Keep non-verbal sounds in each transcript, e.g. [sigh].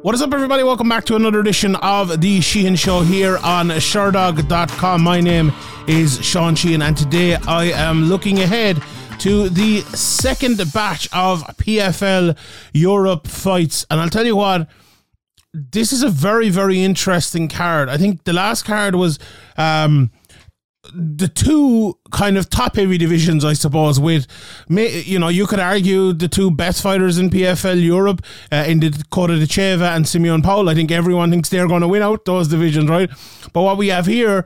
What is up, everybody? Welcome back to another edition of the Sheehan Show here on Sherdog.com. My name is Sean Sheehan, and today I am looking ahead to the second batch of PFL Europe fights. And I'll tell you what, this is a very, very interesting card. I think the last card was um, the two kind of top heavy divisions, I suppose, with, you know, you could argue the two best fighters in PFL Europe uh, in the Dakota Ditcheva and Simeon Paul. I think everyone thinks they're going to win out those divisions, right? But what we have here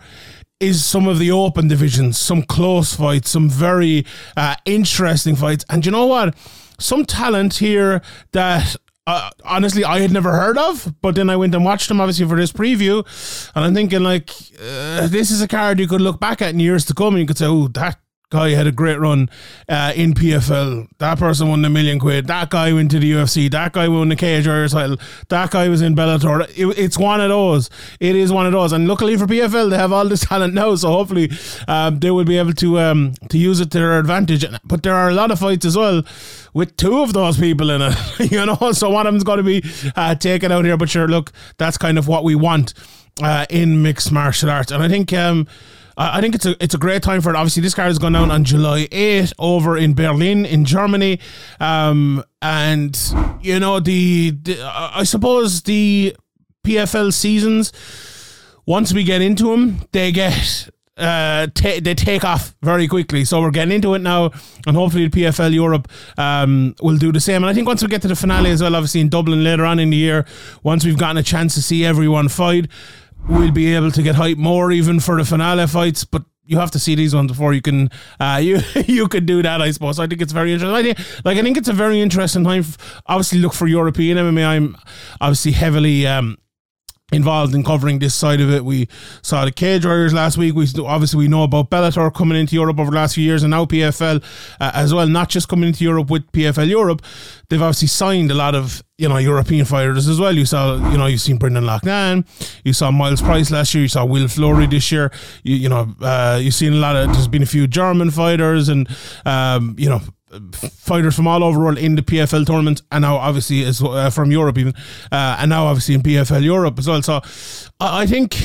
is some of the open divisions, some close fights, some very uh, interesting fights. And you know what? Some talent here that uh, honestly I had never heard of, but then I went and watched them obviously for this preview, and I'm thinking like uh, this is a card you could look back at in years to come and you could say, oh, that guy had a great run uh, in PFL. That person won a million quid. That guy went to the UFC. That guy won the Cage Warrior title. That guy was in Bellator. It, it's one of those. It is one of those. And luckily for PFL, they have all this [laughs] talent now. So hopefully, um, they will be able to um, to use it to their advantage. But there are a lot of fights as well with two of those people in it. [laughs] you know, so one of them's got to be uh, taken out here. But sure, look, that's kind of what we want uh, in mixed martial arts. And I think. Um, I think it's a it's a great time for it. Obviously, this card has gone down on July 8 over in Berlin in Germany, um, and you know the, the I suppose the PFL seasons once we get into them, they get uh, t- they take off very quickly. So we're getting into it now, and hopefully the PFL Europe um, will do the same. And I think once we get to the finale as well, obviously in Dublin later on in the year, once we've gotten a chance to see everyone fight, we'll be able to get hype more even for the finale fights. But you have to see these ones before you can uh, [laughs] you you can do that. I suppose. I think it's very interesting. I think, like I think it's a very interesting time. Obviously, look for European MMA. I'm obviously heavily. Um, involved in covering this side of it. We saw the Cage Warriors last week. We obviously we know about Bellator coming into Europe over the last few years, and now PFL uh, as well. Not just coming into Europe with PFL Europe, they've obviously signed a lot of you know European fighters as well. You saw you know you've seen Brendan Loughnane, you saw Myles Price last year, you saw Will Fleury this year. You, you know uh, you've seen a lot of there's been a few German fighters and um, you know fighters from all over the world in the PFL tournament, and now obviously is uh, from Europe even, uh, and now obviously in PFL Europe as well. So I think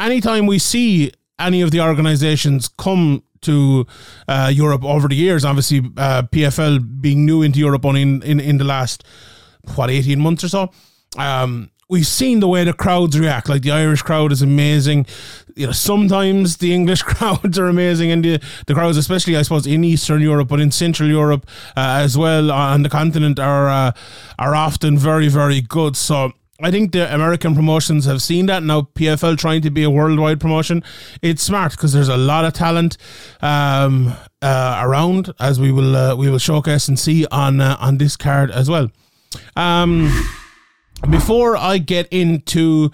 anytime we see any of the organisations come to uh, Europe over the years, obviously uh, PFL being new into Europe only in, in, in the last what eighteen months or so. Um, we've seen the way the crowds react. Like the Irish crowd is amazing. You know, sometimes the English [laughs] crowds are amazing, and the, the crowds, especially I suppose in Eastern Europe, but in Central Europe uh, as well on the continent, are uh, are often very very good. So. I think the American promotions have seen that now. PFL trying to be a worldwide promotion, it's smart because there's a lot of talent um, uh, around, as we will uh, we will showcase and see on uh, on this card as well. Um, before I get into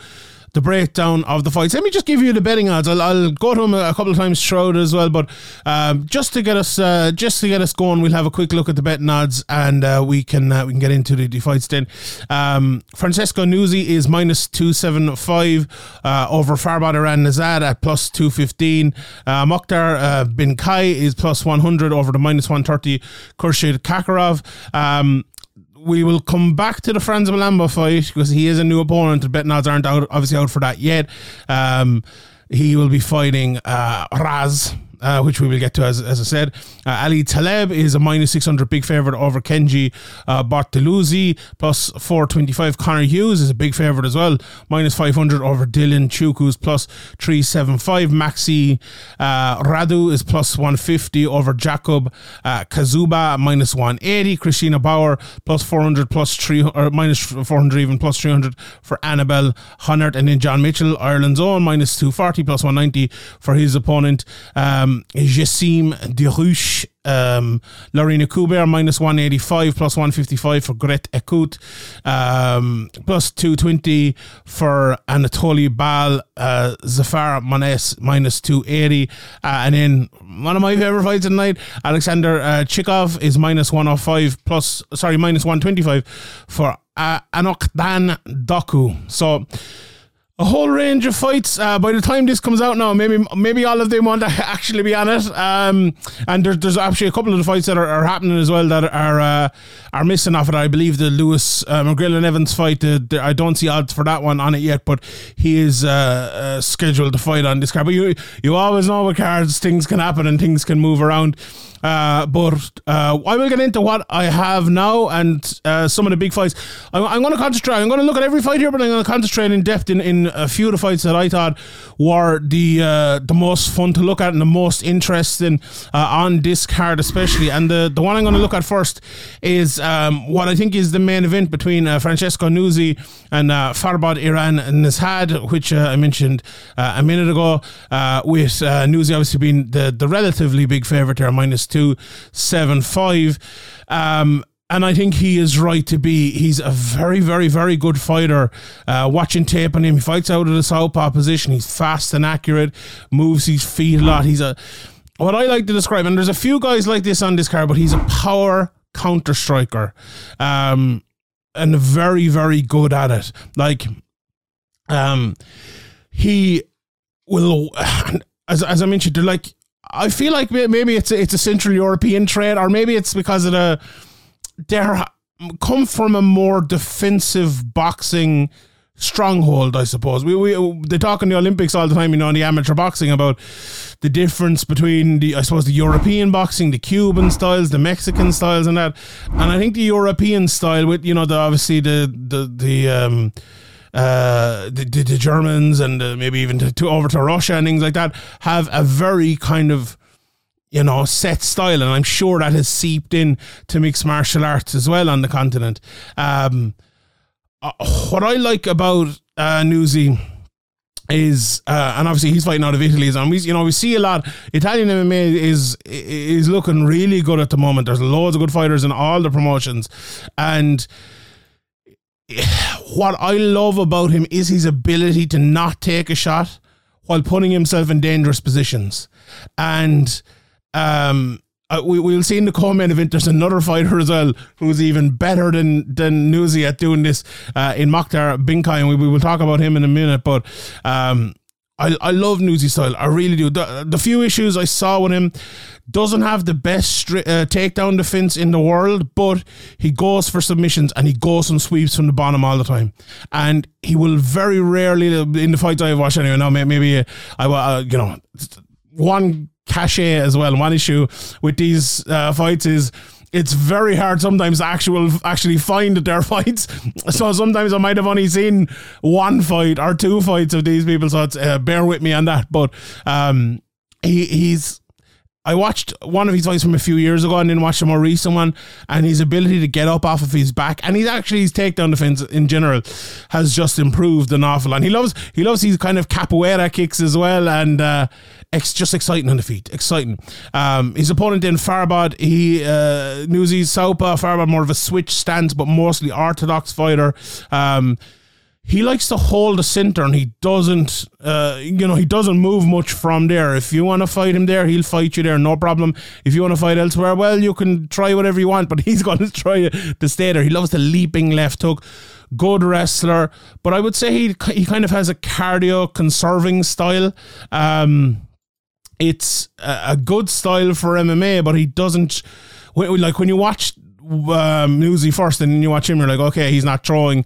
the breakdown of the fights. Let me just give you the betting odds. I'll, I'll go to them a couple of times throughout as well, but um, just to get us uh, just to get us going, we'll have a quick look at the betting odds and uh, we can uh, we can get into the, the fights then. Um, Francesco Nuzzi is minus two seven five uh, over Farbod Iran Nezhad at plus two fifteen. Uh, Moktar uh, Benkaci is plus one hundred over the minus one thirty. Khurshed Kakhorov. Um, we will come back to the Frans Mlambo fight because he is a new opponent. Betting odds aren't out, obviously out for that yet. Um, he will be fighting uh, Raz uh, which we will get to as, as I said. Uh, Ali Taleb is a minus 600 big favourite over Kenji uh, Bortoluzzi, plus 425. Connor Hughes is a big favourite as well, minus 500 over Dylan Tuke's plus 375. Maxi uh, Radu is plus 150 over Jakub uh, Kaszuba, minus 180. Christina Bauer plus 400 plus 3 or minus 400 even plus 300 for Annabelle Hunnert. And then John Mitchell, Ireland's own, minus 240 plus 190 for his opponent. Um, um, Jessim Derouiche, um, Lorena Cubero minus 185 plus 155 for Griet Eeckhout, um, plus 220 for Anatolij Baal, uh, Zafar Mohsen minus 280. Uh, and then one of my favorite fights of the night, Alexander uh, Chikov is minus 105 plus, sorry, minus 125 for uh, Acoidan Duque. So, a whole range of fights. Uh, by the time this comes out now, maybe maybe all of them want to [laughs] actually be on it. Um, and there's there's actually a couple of the fights that are, are happening as well that are uh, are missing off it. I believe the Lewis uh, McGrillen-Evans fight. The, the, I don't see odds for that one on it yet, but he is uh, uh, scheduled to fight on this card. But you you always know with cards things can happen and things can move around. Uh, but uh, I will get into what I have now and uh, some of the big fights. I'm, I'm going to concentrate. I'm going to look at every fight here, but I'm going to concentrate in depth in, in a few of the fights that I thought were the uh, the most fun to look at and the most interesting uh, on this card, especially. And the, the one I'm going to look at first is um, what I think is the main event between uh, Francesco Nuzzi and uh, Farbod Iran Nezhad, which I mentioned a minute ago, with Nuzzi obviously being the, the relatively big favourite there, minus 275. Um, and I think he is right to be. He's a very, very, very good fighter. Uh, watching tape on him, he fights out of the southpaw position. He's fast and accurate, moves his feet a lot. He's a what I like to describe, and there's a few guys like this on this card, but he's a power counter striker, um, and very, very good at it. Like, um, he will, [sighs] as as I mentioned, they're like I feel like maybe it's a, it's a Central European trade, or maybe it's because of the they come from a more defensive boxing stronghold, I suppose. We, we they talk in the Olympics all the time, you know, in the amateur boxing about the difference between the I suppose the European boxing, the Cuban styles, the Mexican styles, and that. And I think the European style with you know the obviously the the the um uh, the, the, the Germans and uh, maybe even to, to, over to Russia and things like that have a very kind of you know set style, and I'm sure that has seeped in to mixed martial arts as well on the continent. Um, uh, what I like about uh, Nuzzi is uh, and obviously he's fighting out of Italy and we you know we see a lot Italian MMA is is looking really good at the moment there's loads of good fighters in all the promotions and [sighs] what I love about him is his ability to not take a shot while putting himself in dangerous positions. And um, uh, we, we'll see in the co-main event. There's another fighter as well who's even better than than Nuzzi at doing this uh, in Moktar Benkaci, and we, we will talk about him in a minute. But um, I, I love Nuzzi style. I really do. The, the few issues I saw with him doesn't have the best stri- uh, takedown defense in the world, but he goes for submissions and he goes and sweeps from the bottom all the time. And he will very rarely, in the fights I've watched anyway, now maybe uh, I, uh, you know, one cachet as well. One issue with these uh, fights is it's very hard sometimes actual actually find their [laughs] fights. So sometimes I might have only seen one fight or two fights of these people. So it's, uh, bear with me on that. But um, he he's. I watched one of his fights from a few years ago and then watched a more recent one, and his ability to get up off of his back and he's actually his takedown defense in general has just improved an awful lot. He loves he loves these kind of capoeira kicks as well, and uh, it's just exciting on the feet. Exciting. Um, his opponent in Farbod, he uh, Nuzzi's Southpaw. Farbod more of a switch stance, but mostly orthodox fighter. Um, he likes to hold the center and he doesn't uh, you know he doesn't move much from there. If you want to fight him there he'll fight you there no problem. If you want to fight elsewhere well you can try whatever you want but [laughs] he's going to try to stay there. He loves the leaping left hook. Good wrestler but i would say he, he kind of has a cardio conserving style. Um, it's a good style for MMA, but he doesn't like when you watch um, Nuzzi first and you watch him, you're like, okay, he's not throwing,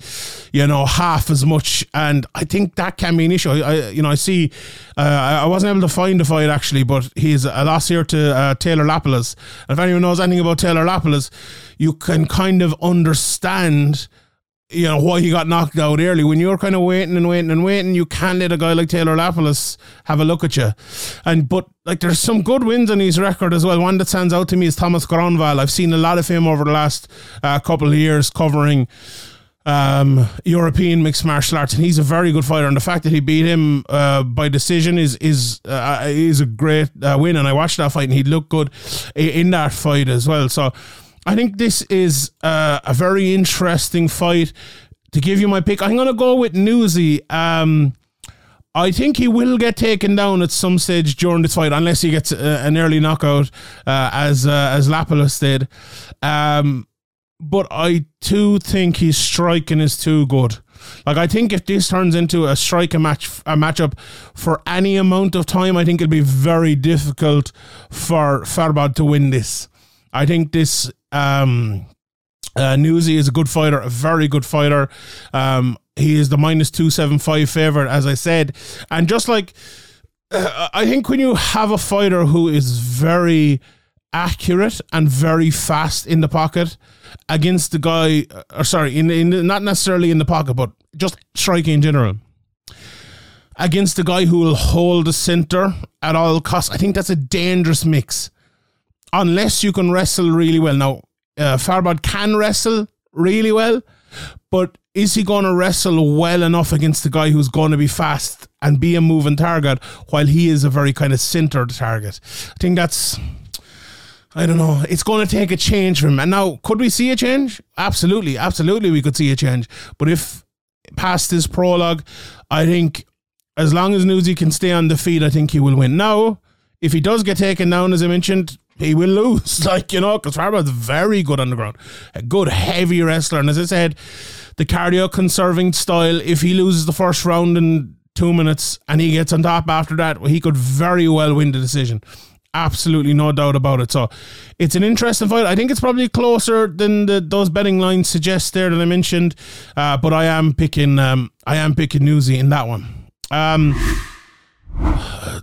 you know, half as much, and I think that can be an issue. I, you know, I see, uh, I wasn't able to find the fight actually, but he's a loss here to uh, Taylor Lapilus. And if anyone knows anything about Taylor Lapilus, you can kind of understand you know why he got knocked out early. When you're kind of waiting and waiting and waiting, you can't let a guy like Taylor Lapilus have a look at you. And but like there's some good wins on his record as well. One that stands out to me is Thomas Gronvall. I've seen a lot of him over the last uh, couple of years covering um, European mixed martial arts, and he's a very good fighter. And the fact that he beat him uh, by decision is is uh, is a great uh, win. And I watched that fight, and he looked good in that fight as well. So I think this is uh, a very interesting fight. To give you my pick, I'm going to go with Nuzzi. Um, I think he will get taken down at some stage during this fight, unless he gets uh, an early knockout, uh, as uh, as Lapilus did. Um, but I too think his striking is too good. Like I think if this turns into a striking match, a matchup for any amount of time, I think it'll be very difficult for Farbod to win this. I think this um, uh, Nuzzi is a good fighter, a very good fighter. Um, he is the minus two seven five favorite, as I said, and just like uh, I think when you have a fighter who is very accurate and very fast in the pocket against the guy, uh, or sorry, in, in not necessarily in the pocket, but just striking in general. Against the guy who will hold the center at all costs, I think that's a dangerous mix. Unless you can wrestle really well. Now, uh, can wrestle really well, but is he going to wrestle well enough against the guy who's going to be fast and be a moving target while he is a very kind of centered target? I think that's I don't know. It's going to take a change from him. And now, could we see a change? Absolutely, absolutely, we could see a change. But if past this prologue, I think as long as Nuzzi can stay on the feet, I think he will win. Now, if he does get taken down, as I mentioned, he will lose. [laughs] Like, you know, because Farbod's very good on the ground. A good, heavy wrestler. And as I said, the cardio conserving style, if he loses the first round in two minutes and he gets on top after that, he could very well win the decision. Absolutely no doubt about it. So it's an interesting fight. I think it's probably closer than the, those betting lines suggest there that I mentioned. Uh, but I am picking um, I am picking Nuzzi in that one. Um,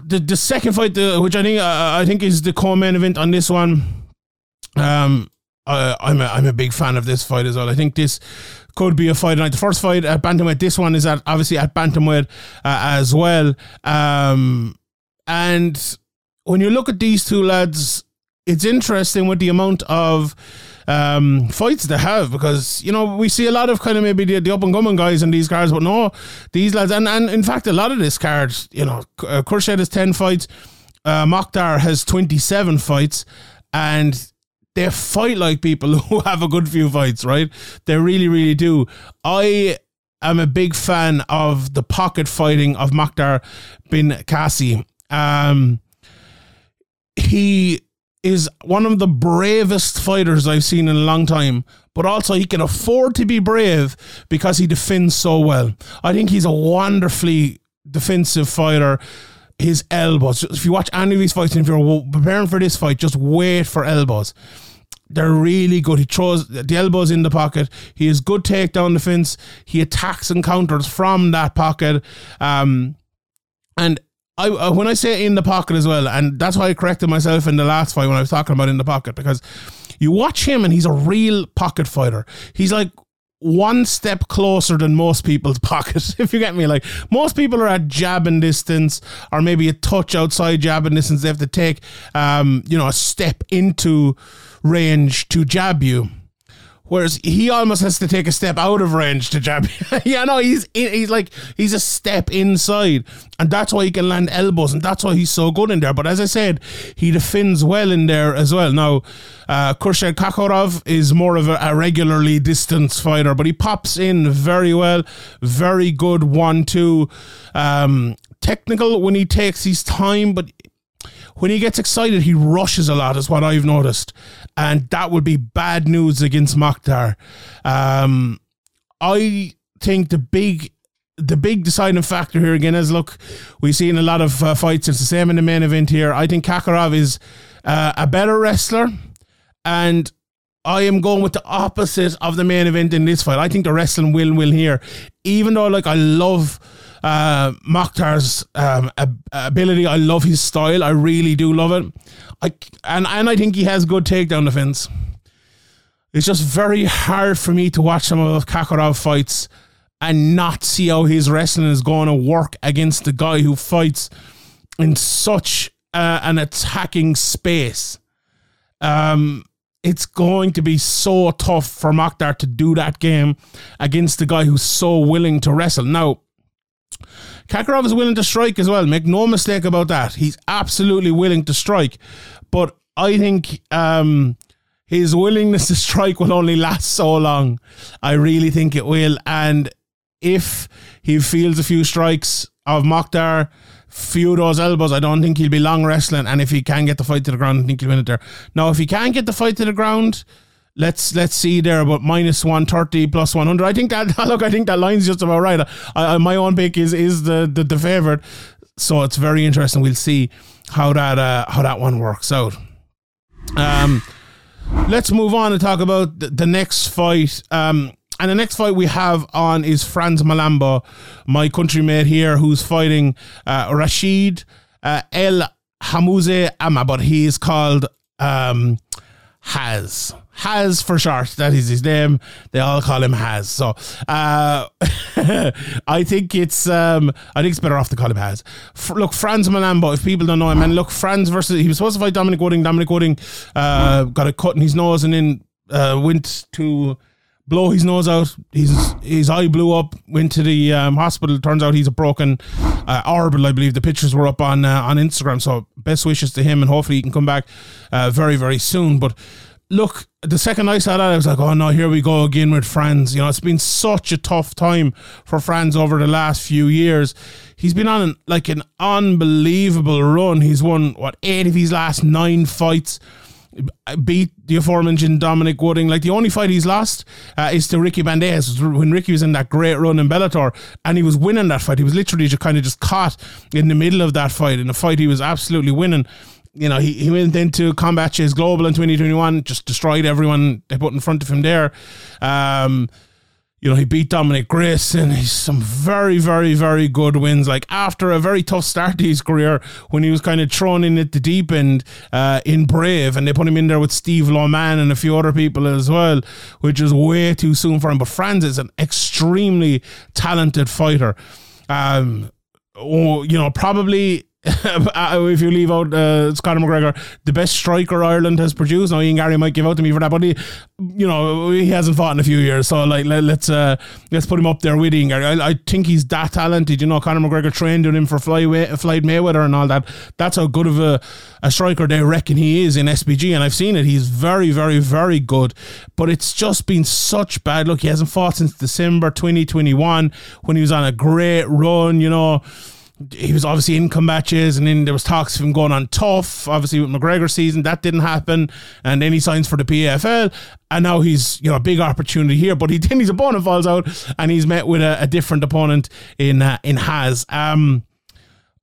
the the second fight, the, which I think uh, I think is the core main event on this one. Um, I'm a, I'm a big fan of this fight as well. I think this could be a fight tonight. The first fight at bantamweight. This one is at obviously at bantamweight uh, as well. Um, and when you look at these two lads, it's interesting with the amount of um, fights they have because you know we see a lot of kind of maybe the, the up and coming guys in these cards, but no, these lads and and in fact a lot of this card, you know, uh, Khurshed has ten fights, uh, Moktar has twenty seven fights, and they fight like people [laughs] who have a good few fights, right? They really, really do. I am a big fan of the pocket fighting of Mokhtar bin Kasi. Um, he is one of the bravest fighters I've seen in a long time, but also he can afford to be brave because he defends so well. I think he's a wonderfully defensive fighter. His elbows, if you watch any of these fights, and if you're preparing for this fight, just wait for elbows. They're really good. He throws the elbows in the pocket. He has good takedown defense. He attacks and counters from that pocket. Um, and I, uh, when I say in the pocket as well, and that's why I corrected myself in the last fight when I was talking about in the pocket because you watch him and he's a real pocket fighter. He's like one step closer than most people's [laughs] pocket, if you get me. Like most people are at jabbing distance or maybe a touch outside jabbing distance. They have to take, um, you know, a step into range to jab you. Whereas he almost has to take a step out of range to jab. [laughs] yeah, no, he's he's like he's a step inside, and that's why he can land elbows, and that's why he's so good in there. But as I said, he defends well in there as well. Now, uh, Kakhorov is more of a, a regularly distance fighter, but he pops in very well, very good one-two, um, technical when he takes his time, but when he gets excited, he rushes a lot, is what I've noticed. And that would be bad news against Moktar. Um, I think the big the big deciding factor here again is look, we've seen a lot of uh, fights. It's the same in the main event here. I think Kakhorov is uh, a better wrestler, and I am going with the opposite of the main event in this fight. I think the wrestling will win here, even though like I love uh, Moktar's um, ability. I love his style. I really do love it. I and and I think he has good takedown defense. It's just very hard for me to watch some of Kakhorov fights and not see how his wrestling is going to work against the guy who fights in such uh, an attacking space. Um, it's going to be so tough for Moktar to do that game against the guy who's so willing to wrestle. Now, Kakhorov is willing to strike as well. Make no mistake about that. He's absolutely willing to strike. But I think um, his willingness to strike will only last so long. I really think it will. And if he feels a few strikes of Moktar, few of those elbows, I don't think he'll be long wrestling. And if he can get the fight to the ground, I think he'll win it there. Now, if he can't get the fight to the ground, let's let's see there about minus 130 plus 100 i think that [laughs] look i think that line's just about right. I, I, my own pick is is the, the, the favorite. So it's very interesting. We'll see how that uh, how that one works out. Um let's move on and talk about the, the next fight. Um and the next fight we have on is Frans Mlambo, my countrymate here, who's fighting uh, Rachid uh, El Hazoume Aamay, but he is called um, Haz. Haz for short. That is his name. They all call him Haz. So uh, [laughs] I think it's um, I think it's better off to call him Haz. F- look, Frans Mlambo. if people don't know him, and look, Franz versus he was supposed to fight Dominic Wooding. Dominic Wooding uh, got a cut in his nose and then uh, went to blow his nose out. His his eye blew up. Went to the um, hospital. Turns out he's a broken uh, orbital. I believe the pictures were up on uh, on Instagram. So best wishes to him, and hopefully he can come back uh, very very soon. But look, the second I saw that, I was like, oh no, here we go again with Frans. You know, it's been such a tough time for Frans over the last few years. He's been on like an unbelievable run. He's won what eight of his last nine fights beat the aforementioned Dominic Wooding. Like the only fight he's lost uh, is to Ricky Bandejas when Ricky was in that great run in Bellator and he was winning that fight. He was literally just kind of just caught in the middle of that fight. In a fight he was absolutely winning. You know, he, he went into Combat Chase Global in 2021, just destroyed everyone they put in front of him there. Um, you know, he beat Dominic Grayson. He's some very, very, very good wins. Like after a very tough start to his career, when he was kind of thrown in at the deep end uh, in Brave, and they put him in there with Steve Loman and a few other people as well, which is way too soon for him. But Frans is an extremely talented fighter. Um, oh, you know, probably [laughs] if you leave out uh, Conor McGregor, the best striker Ireland has produced. Now Ian Garry might give out to me for that, but he, you know, he hasn't fought in a few years. So like, let, us uh, let's put him up there with Ian Garry. I, I, think he's that talented. You know, Conor McGregor trained with him for flyweight, Floyd Mayweather and all that. That's how good of a, a striker they reckon he is in SBG, and I've seen it. He's very, very, very good. But it's just been such bad luck. He hasn't fought since December 2021 when he was on a great run. You know he was obviously in matches, and then there was talks of him going on TUF. Obviously, with McGregor season, that didn't happen, and then he signs for the PFL, and now he's you know a big opportunity here. But he [laughs] then his opponent falls out, and he's met with a, a different opponent in uh, in Haz. Um,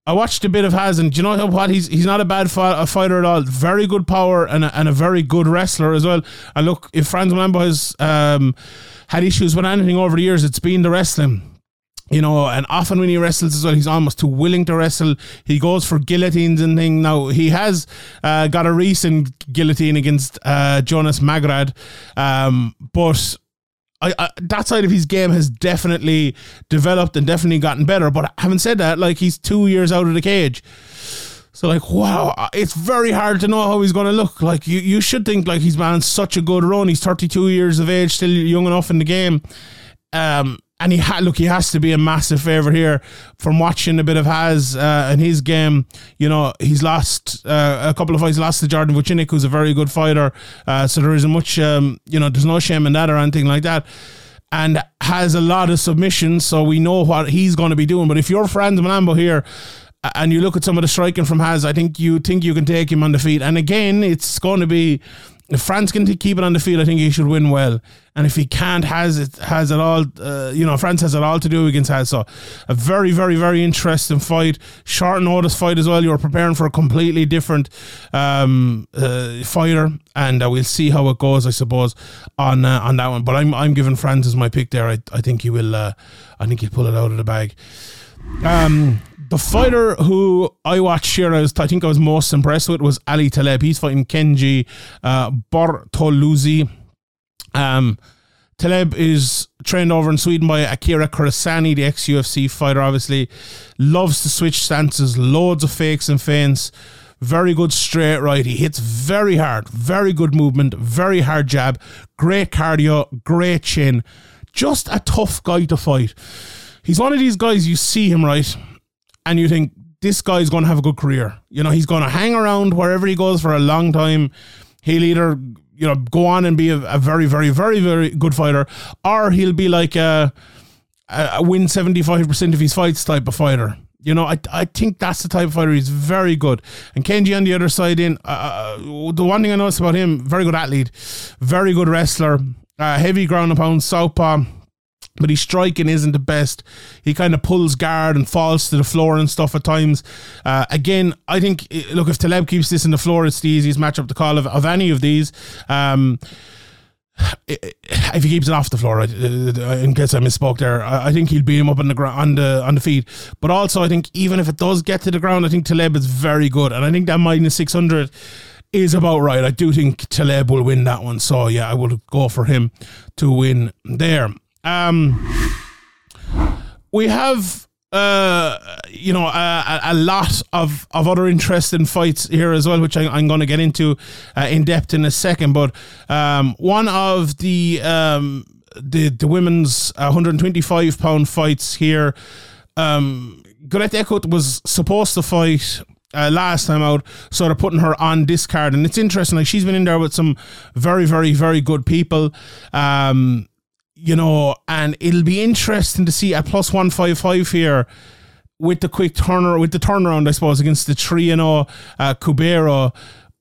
I watched a bit of Haz, and do you know what? He's he's not a bad fi- a fighter at all. Very good power and a, and a very good wrestler as well. And look, if Frans Mlambo has um, had issues with anything over the years, it's been the wrestling you know, and often when he wrestles as well, he's almost too willing to wrestle. He goes for guillotines and things. Now he has uh, got a recent guillotine against uh, Jonas Magard, um, but. I, I, that side of his game has definitely developed and definitely gotten better. But having said that, like he's two years out of the cage, so like wow, it's very hard to know how he's going to look. Like you, you should think like he's man such a good run. He's thirty two years of age, still young enough in the game. Um, and he had look, he has to be a massive favorite here. From watching a bit of Haz uh, in his game, you know he's lost uh, a couple of fights. Lost to Jordan Vucinic, who's a very good fighter. Uh, so there isn't much, um, you know, there's no shame in that or anything like that. And has a lot of submissions, so we know what he's going to be doing. But if you're Frans Mlambo here, and you look at some of the striking from Haz, I think you think you can take him on the feet. And again, it's going to be if Frans can keep it on the field, I think he should win well. And if he can't, has it has it all. Uh, you know, Frans has it all to do against Haz. So a very, very, very interesting fight. Short notice fight as well. You're preparing for a completely different um, uh, fighter, and uh, we'll see how it goes. I suppose on uh, on that one. But I'm I'm giving Frans as my pick there. I I think he will. Uh, I think he'll pull it out of the bag. Um, the fighter who I watched here, I, was, I think I was most impressed with was Ali Taleb. He's fighting Kenji uh, Bortoluzzi. Um, Taleb is trained over in Sweden by Akira Corassani, the ex UFC fighter, obviously. Loves to switch stances, loads of fakes and feints. Very good straight right. He hits very hard, very good movement, very hard jab, great cardio, great chin. Just a tough guy to fight. He's one of these guys you see him right and you think this guy's going to have a good career. You know, he's going to hang around wherever he goes for a long time. He'll either you know go on and be a, a very, very, very, very good fighter, or he'll be like a, a win seventy five percent of his fights type of fighter. You know, I, I think that's the type of fighter. He's very good. And Kenji on the other side, in uh, uh the one thing I noticed about him, very good athlete, very good wrestler, uh, heavy ground and pound, southpaw but his striking isn't the best. He kind of pulls guard and falls to the floor and stuff at times. Uh, again, I think, eh, look, if Taleb keeps this in the floor, it's the easiest matchup to call of, of any of these. Um, [sighs] eh, eh, if he keeps it off the floor, in case I misspoke there, I think he'll beat him up on the ground, on the on the feet. But also, I think even if it does get to the ground, I think Taleb is very good, and I think that minus six hundred is about right. I do think Taleb will win that one, so yeah, I will go for him to win there. Um, we have uh, you know, a, a, lot of, of other interesting fights here as well, which I, am going to get into uh, in depth in a second. But um, one of the um, the the women's 125 pound fights here, um, Griet Eeckhout was supposed to fight. Uh, last time out, sort of putting her on this card, and it's interesting. Like she's been in there with some very, very, very good people. Um, you know, and it'll be interesting to see at plus 155 here with the quick turner with the turnaround, I suppose, against the three and uh, Cubero,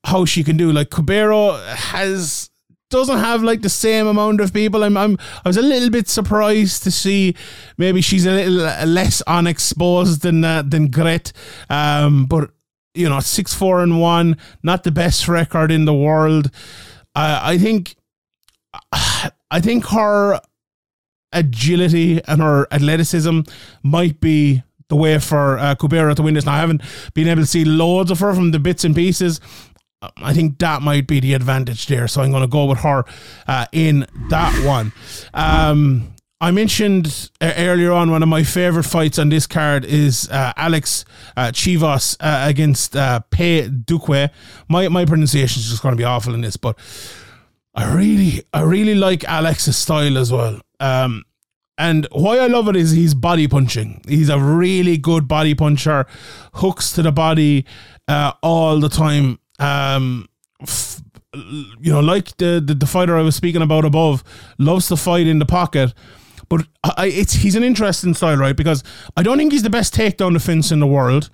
how she can do. Like Cubero has doesn't have like the same amount of people. I'm, I'm I was a little bit surprised to see maybe she's a little less unexposed than uh, than Griet, um, but you know six four and one, not the best record in the world. Uh, I think I think her agility and her athleticism might be the way for uh, Cubero to win this. Now, I haven't been able to see loads of her from the bits and pieces. I think that might be the advantage there. So I'm going to go with her uh, in that one. Um, I mentioned uh, earlier on one of my favorite fights on this card is uh, Alex uh, Chivas uh, against uh, Pe Duque. My my pronunciation is just going to be awful in this, but I really, I really like Alex's style as well. Um, and why I love it is he's body punching. He's a really good body puncher, hooks to the body uh, all the time. Um, f- you know, like the, the, the fighter I was speaking about above, loves to fight in the pocket. But I, it's he's an interesting style, right? Because I don't think he's the best takedown defense in the world.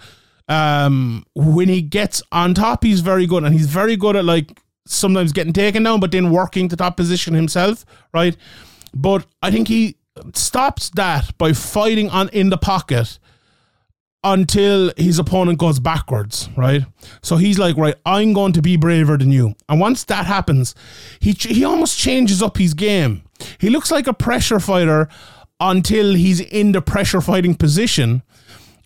Um, when he gets on top, he's very good, and he's very good at like sometimes getting taken down, but then working to top position himself, right? But I think he stops that by fighting on in the pocket until his opponent goes backwards, right? So he's like, right, I'm going to be braver than you. And once that happens, he he almost changes up his game. He looks like a pressure fighter until he's in the pressure fighting position.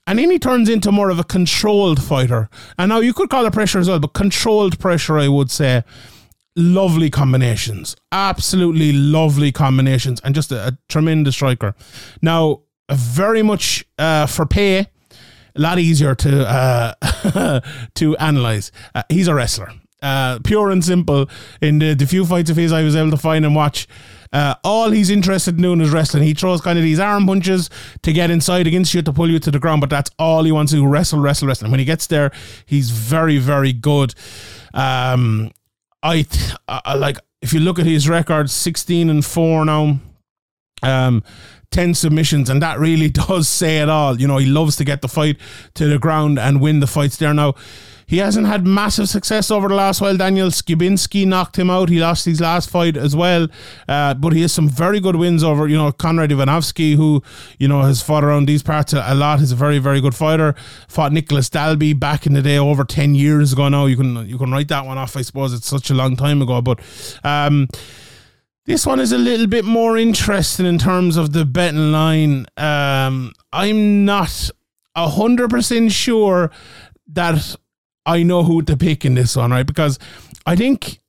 And then he turns into more of a controlled fighter. And now you could call it pressure as well, but controlled pressure, I would say. Lovely combinations. Absolutely lovely combinations. And just a, a tremendous striker. Now, very much uh, for pay, a lot easier to uh, [laughs] to analyze. Uh, he's a wrestler. Uh, pure and simple. In the, the few fights of his I was able to find and watch, uh, all he's interested in doing is wrestling. He throws kind of these arm punches to get inside against you to pull you to the ground, but that's all he wants to do wrestle, wrestle, wrestle. And when he gets there, he's very, very good. Um, I, th- I like if you look at his record, sixteen and four now. Um, 10 submissions, and that really [laughs] does say it all. You know, he loves to get the fight to the ground and win the fights there. Now, he hasn't had massive success over the last while. Daniel Skibinski knocked him out. He lost his last fight as well. Uh, but he has some very good wins over, you know, Konrad Ivanovsky, who, you know, has fought around these parts a lot. He's a very, very good fighter. Fought Nicolas Dalby back in the day over 10 years ago now. You can you can write that one off, I suppose. It's such a long time ago. But um, this one is a little bit more interesting in terms of the betting line. Um, I'm not 100% sure that I know who to pick in this one, right? Because I think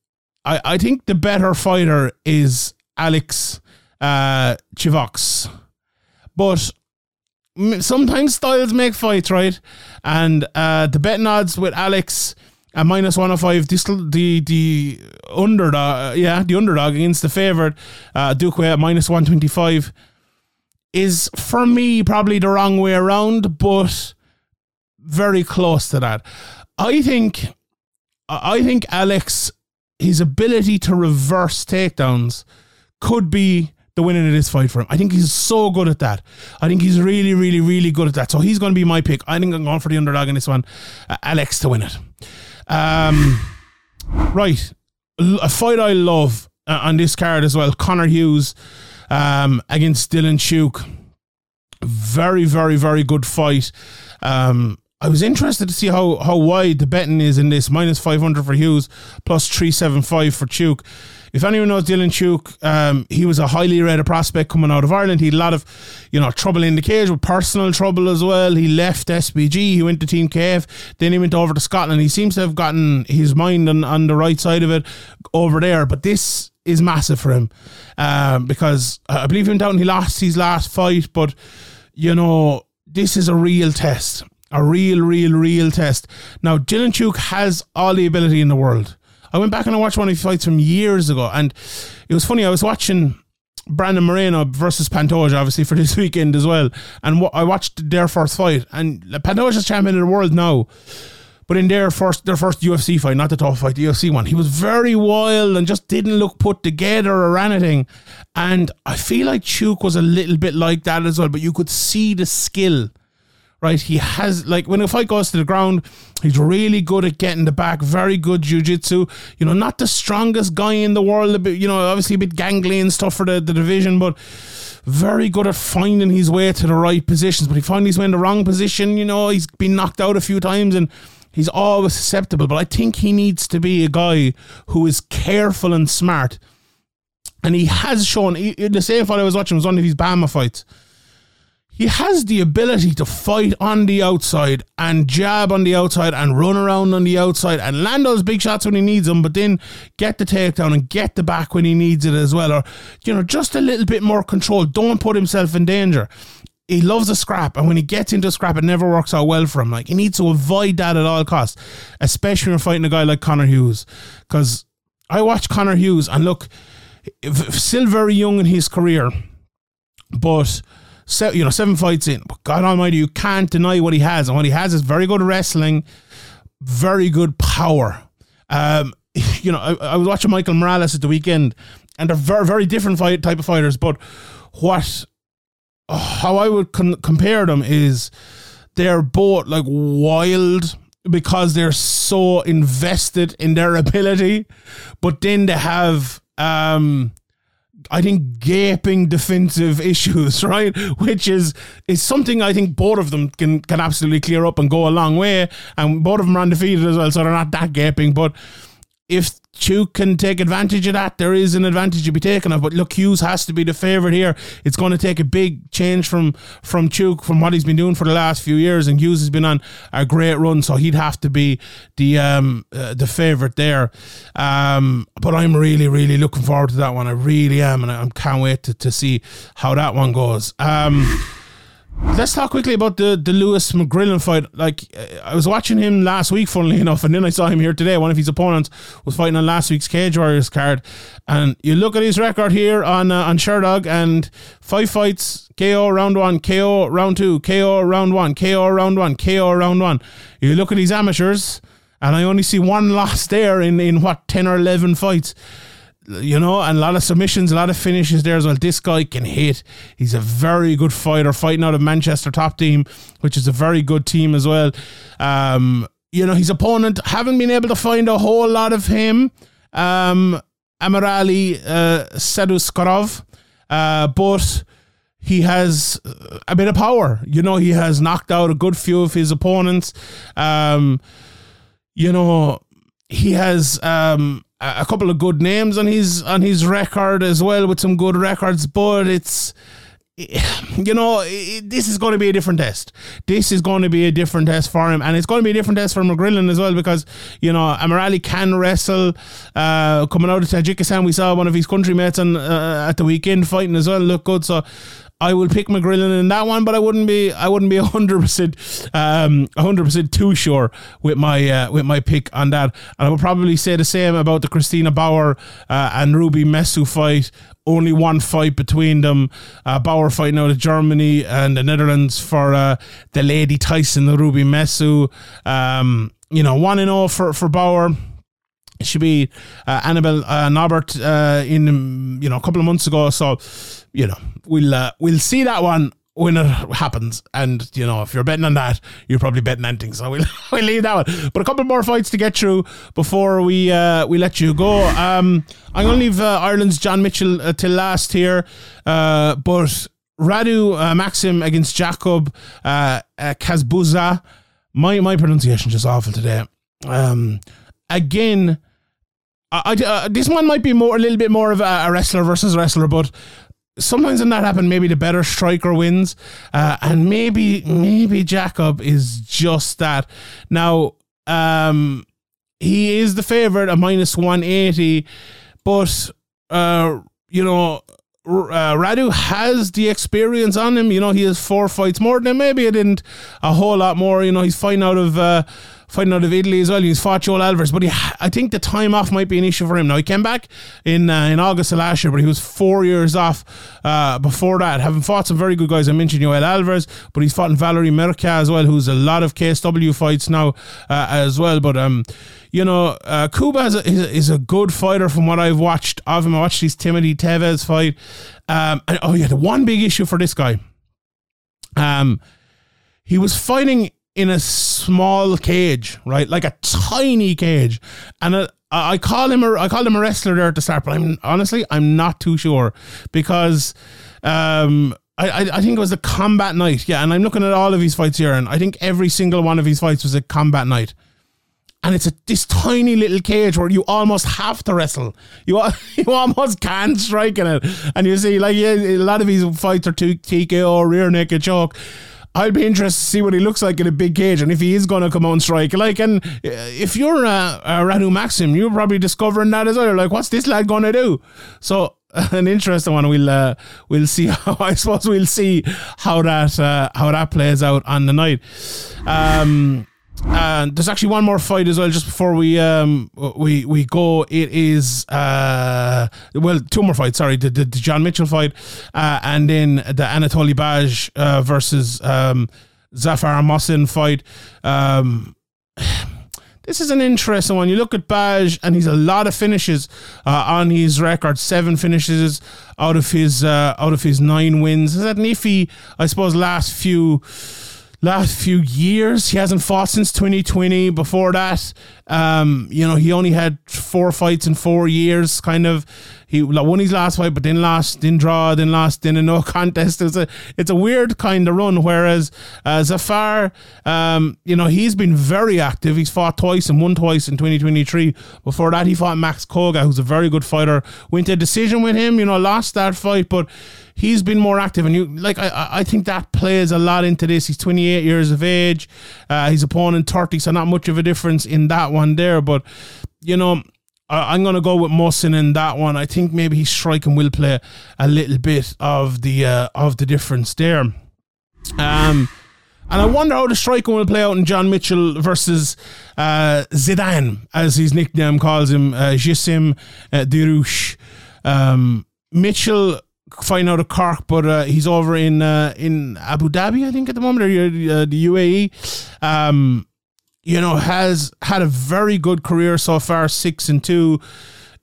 I, I think the better fighter is Alex uh, Chivox. But sometimes styles make fights, right? And uh, the betting odds with Alex at minus 105, this, the the underdog, yeah, the underdog against the favorite, uh, Duque at minus 125, is for me probably the wrong way around, but very close to that. I think I think Alex his ability to reverse takedowns could be the winning of this fight for him. I think he's so good at that. I think he's really, really, really good at that. So he's going to be my pick. I think I'm going for the underdog in this one, uh, Alex to win it. Um, [sighs] right, a fight I love uh, on this card as well. Connor Hughes um, against Dylan Tuke. Very, very, very good fight. Um, I was interested to see how, how wide the betting is in this. Minus 500 for Hughes, plus 375 for Tuke. If anyone knows Dylan Tuke, um, he was a highly rated prospect coming out of Ireland. He had a lot of, you know, trouble in the cage with personal trouble as well. He left SBG. He went to Team KF. Then he went over to Scotland. He seems to have gotten his mind on, on the right side of it over there. But this is massive for him um, because I believe him down. He lost his last fight, but you know this is a real test, a real, real, real test. Now Dylan Tuke has all the ability in the world. I went back and I watched one of his fights from years ago, and it was funny. I was watching Brandon Moreno versus Pantoja, obviously for this [laughs] weekend as well, and I watched their first fight. And Pantoja's champion of the world now, but in their first their first UFC fight, not the top fight, the UFC one, he was very wild and just didn't look put together or anything. And I feel like Tuke was a little bit like that as well, but you could see the skill right? He has like when a fight goes to the ground, he's really good at getting the back. Very good jujitsu. You know, not the strongest guy in the world. Bit, you know, obviously a bit gangly and stuff for the, the division, but very good at finding his way to the right positions. But he finds his way in the wrong position. You know, he's been knocked out a few times and. He's always susceptible, but I think he needs to be a guy who is careful and smart. And he has shown, he, the same fight I was watching was one of his BAMMA fights he has the ability to fight on the outside and jab on the outside and run around on the outside and land those big shots when he needs them, but then get the takedown and get the back when he needs it as well. Or, you know, just a little bit more control. Don't put himself in danger. He loves a scrap, and when he gets into a scrap, it never works out well for him. Like, he needs to avoid that at all costs, especially when you're fighting a guy like Connor Hughes. Because I watch Connor Hughes, and look, still very young in his career, but se- you know, seven fights in. But God Almighty, you can't deny what he has, and what he has is very good wrestling, very good power. Um, [laughs] you know, I, I, was watching Michael Morales at the weekend, and they're very, very different fight type of fighters. But what, how I would con- compare them is, they're both like wild because they're so invested in their [laughs] ability, but then they have um I think gaping defensive [laughs] issues, right? Which is is something I think both of them can can absolutely clear up and go a long way. And both of them are undefeated as well, so they're not that gaping. But if Tuke can take advantage of that, there is an advantage to be taken of. But look, Hughes has to be the favourite here. It's going to take a big change from from Tuke from what he's been doing for the last few years, and Hughes has been on a great run, so he'd have to be the um uh, the favourite there. Um, but I'm really really looking forward to that one. I really am, and I can't wait to, to see how that one goes. Um. Let's talk quickly about the, the Lewis McGrillen fight. Like, I was watching him last week, funnily [laughs] enough, and then I saw him here today. One of his opponents was fighting on last week's Cage Warriors card. And you look at his record here on uh, on Sherdog, and five fights KO round one, KO round two, KO round one, KO round one, KO round one. You look at these amateurs, and I only see one [laughs] loss there in, in what, 10 or 11 fights you know, and a lot of submissions, a lot of finishes there as well. This guy can hit. He's a very good fighter, fighting out of Manchester top team, which is a very good team as well. Um, you know, his opponent haven't been able to find a whole lot of him. Um, Amirali uh, Saidoshurov, uh, but he has a bit of power. You know, he has knocked out a good few of his opponents. Um, you know, he has um, a couple of good names on his on his record as well with some good records, but it's [sighs] you know, this is going to be a different test. This is going to be a different test for him, and it's going to be a different test for McGrillen as well because you know Amirali can wrestle. Uh, coming out of Tajikistan, we saw one of his countrymates uh, at the weekend fighting as well. Look good, so I will pick McGrillen in that one, but I wouldn't be I wouldn't be [laughs] hundred percent um hundred percent too sure with my uh, with my pick on that. And I would probably say the same about the Christina Bauer uh, and Ruby Messu fight. Only one fight between them. Uh, Bauer fighting out of Germany and the Netherlands for uh, the Lady Tyson, the Ruby Messu. Um, you know, one and all for for Bauer. She beat uh, Annabelle uh, Norbert uh, in you know a couple of months ago. So you know we'll uh, we'll see that one when it happens. And you know if you're betting on that, you're probably betting anything. [laughs] So we'll we'll leave that one. But a couple more fights to get through before we uh, we let you go. Um, I'm to leave uh, Ireland's John Mitchell uh, till last here, uh, but. Radu uh, Maxim against Jakub uh, uh, Kaszuba. My my pronunciation just awful today. Um, again, I, I, uh, this one might be more a little bit more of a, a, wrestler versus wrestler, but sometimes when that happens, maybe the better striker wins, uh, and maybe maybe Jakub is just that. Now, um, he is the favorite at minus one eighty, but uh, you know. Uh, Radu has the experience on him. You know, he has four fights more than him. Maybe I didn't a whole lot more. You know, he's fighting out of uh, fighting out of Italy as well. He's fought Joel Alvarez, but he, I think the time off might be an issue for him. Now he came back in uh, in August of last year, but he was four years off uh, before that, having fought some very good guys. I mentioned Joel Alvarez, but he's fought in Valeriu Mircea as well, who's a lot of KSW fights now uh, as well. But um, you know, uh, Kuba is a, is a, good fighter from what I've watched of him. I watched his Timothy Tevez fight. Um, and, oh yeah, the one big issue for this guy. Um, he was fighting in a small cage, right? Like a tiny cage. And a, I call him a, I call him a wrestler there at the start, but I'm honestly I'm not too sure because um, I, I think it was a combat night, yeah. And I'm looking at all of his fights here, and I think every single one of his fights was a combat night. And it's a this tiny little cage where you almost have to wrestle. You [laughs] you almost can't strike in it, and you see like yeah, a lot of his fights are TKO rear naked choke I'll be interested to see what he looks like in a big cage and if he is going to come on strike. Like, and uh, if you're uh, uh, Radu Maxim, you're probably discovering that as well. Like, what's this lad going to do? So, [laughs] an interesting one. We'll uh, we'll see [laughs] how I suppose we'll see how that uh, how that plays out on the night. Um, and there's actually one more fight as well. Just before we um we we go, it is uh well two more fights. Sorry, the the, the John Mitchell fight, uh, and then the Anatolij Baal uh, versus um Zafar Mohsen fight. Um, [sighs] this is an interesting one. You look at Baj, and he's a lot of finishes uh, on his record. Seven finishes out of his uh, out of his nine wins. Is that an? I suppose last few last few years. He hasn't fought since 2020. Before that, um, you know, he only had four fights in four years. Kind of, he won his last fight, but then lost, then draw, then lost, then a no [laughs] contest. It's a it's a weird kind of run. Whereas uh, Zafar, um, you know, he's been very active. He's fought twice and won twice in 2023. Before that, he fought Max Koga, who's a very good fighter. Went to a decision with him. You know, lost that fight, but he's been more active, and you like I I think that plays a lot into this. He's 28 years of age, uh, his opponent 30, so not much of a difference in that one there. But you know, I, am gonna go with Mohsen in that one. I think maybe his striking will play a little bit of the uh, of the difference there. Um. And I wonder how the striking will play out in John Mitchell versus uh, Zidane, as his nickname calls him, uh, Geisym uh, Derouiche. Um, Mitchell find out of Cork, but uh, he's over in uh, in Abu Dhabi, I think, at the moment, or uh, the UAE. Um, you know, has had a very good career so far, six and two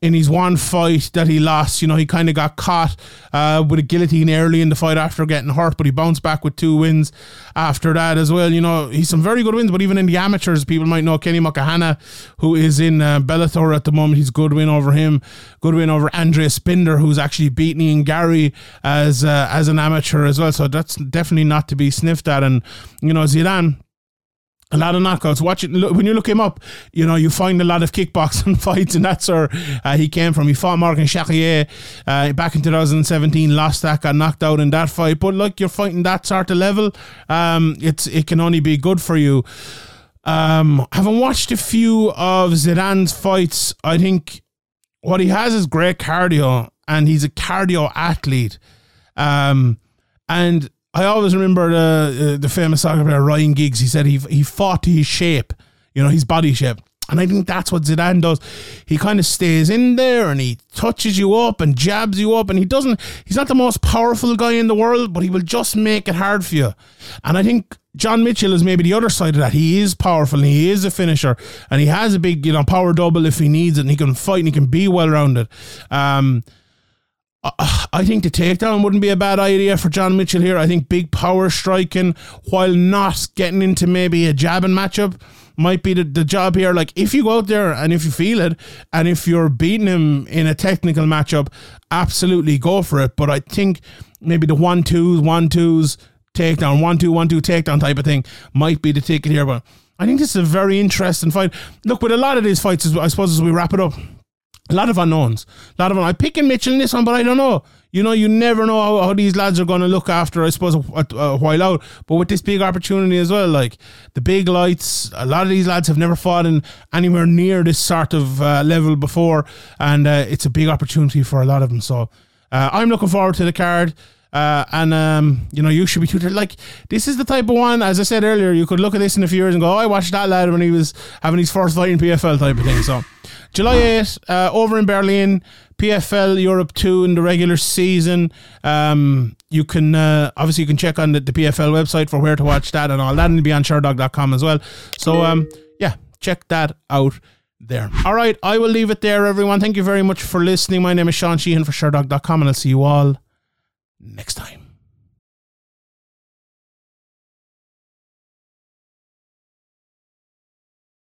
in his one fight that he lost, you know, he kind of got caught uh, with a guillotine early in the fight after getting hurt, but he bounced back with two wins after that as well. You know, he's some very good wins, but even in the amateurs, people might know Kenny Makahana, who is in uh, Bellator at the moment. He's good win over him, good win over Andreas Spinder, who's actually beaten Ian Garry as uh, as an amateur as well. So that's definitely not to be sniffed at. And you know, Zidane a lot of knockouts. Watch it when you look him up. You know you find a lot of kickboxing [laughs] fights, and that's where uh, he came from. He fought Morgan Charrière uh, back in 2017, lost that, got knocked out in that fight. But like you're fighting that sort of level. Um, it's it can only be good for you. Um, having watched a few of Zidane's fights, I think what he has is great cardio, and he's a cardio athlete. Um, and I always remember the uh, the famous soccer player Ryan Giggs. He said he he fought to his shape, you know, his body shape. And I think that's what Zidane does. He kind of stays in there and he touches you up and jabs you up. And he doesn't, he's not the most powerful guy in the world, but he will just make it hard for you. And I think John Mitchell is maybe the other side of that. He is powerful and he is a finisher and he has a big, you know, power double if he needs it and he can fight and he can be well rounded. Um, I think the takedown wouldn't be a bad idea for John Mitchell here. I think big power striking while not getting into maybe a jabbing matchup might be the, the job here. Like if you go out there and if you feel it and if you're beating him in a technical matchup, absolutely go for it. But I think maybe the one twos, one twos, takedown, one two, one two takedown type of thing might be the ticket here. But I think this is a very interesting fight. Look, with a lot of these fights, I suppose as we wrap it up, a lot of unknowns. A lot of I'm picking Mitchell in this one, but I don't know. You know, you never know how, how these lads are going to look after, I suppose, a, a, while out. But with this big opportunity as well, like the big lights, a lot of these lads have never fought in anywhere near this sort of uh, level before. And uh, it's a big opportunity for a lot of them. So uh, I'm looking forward to the card. Uh, and um, you know, you should be tutored. Like this is the type of one, as I said earlier, you could look at this in a few years and go, "Oh, I watched that lad when he was having his first fight in PFL," type of thing. So, July 8th, uh, over in Berlin, PFL Europe 2 in the regular season. Um, you can uh, obviously you can check on the, the, PFL website for where to watch that and all that, and it'll be on sherdog.com as well. So, um, yeah, check that out there. All right, I will leave it there, everyone. Thank you very much for listening. My name is Sean Sheehan for sherdog.com, and I'll see you all next time.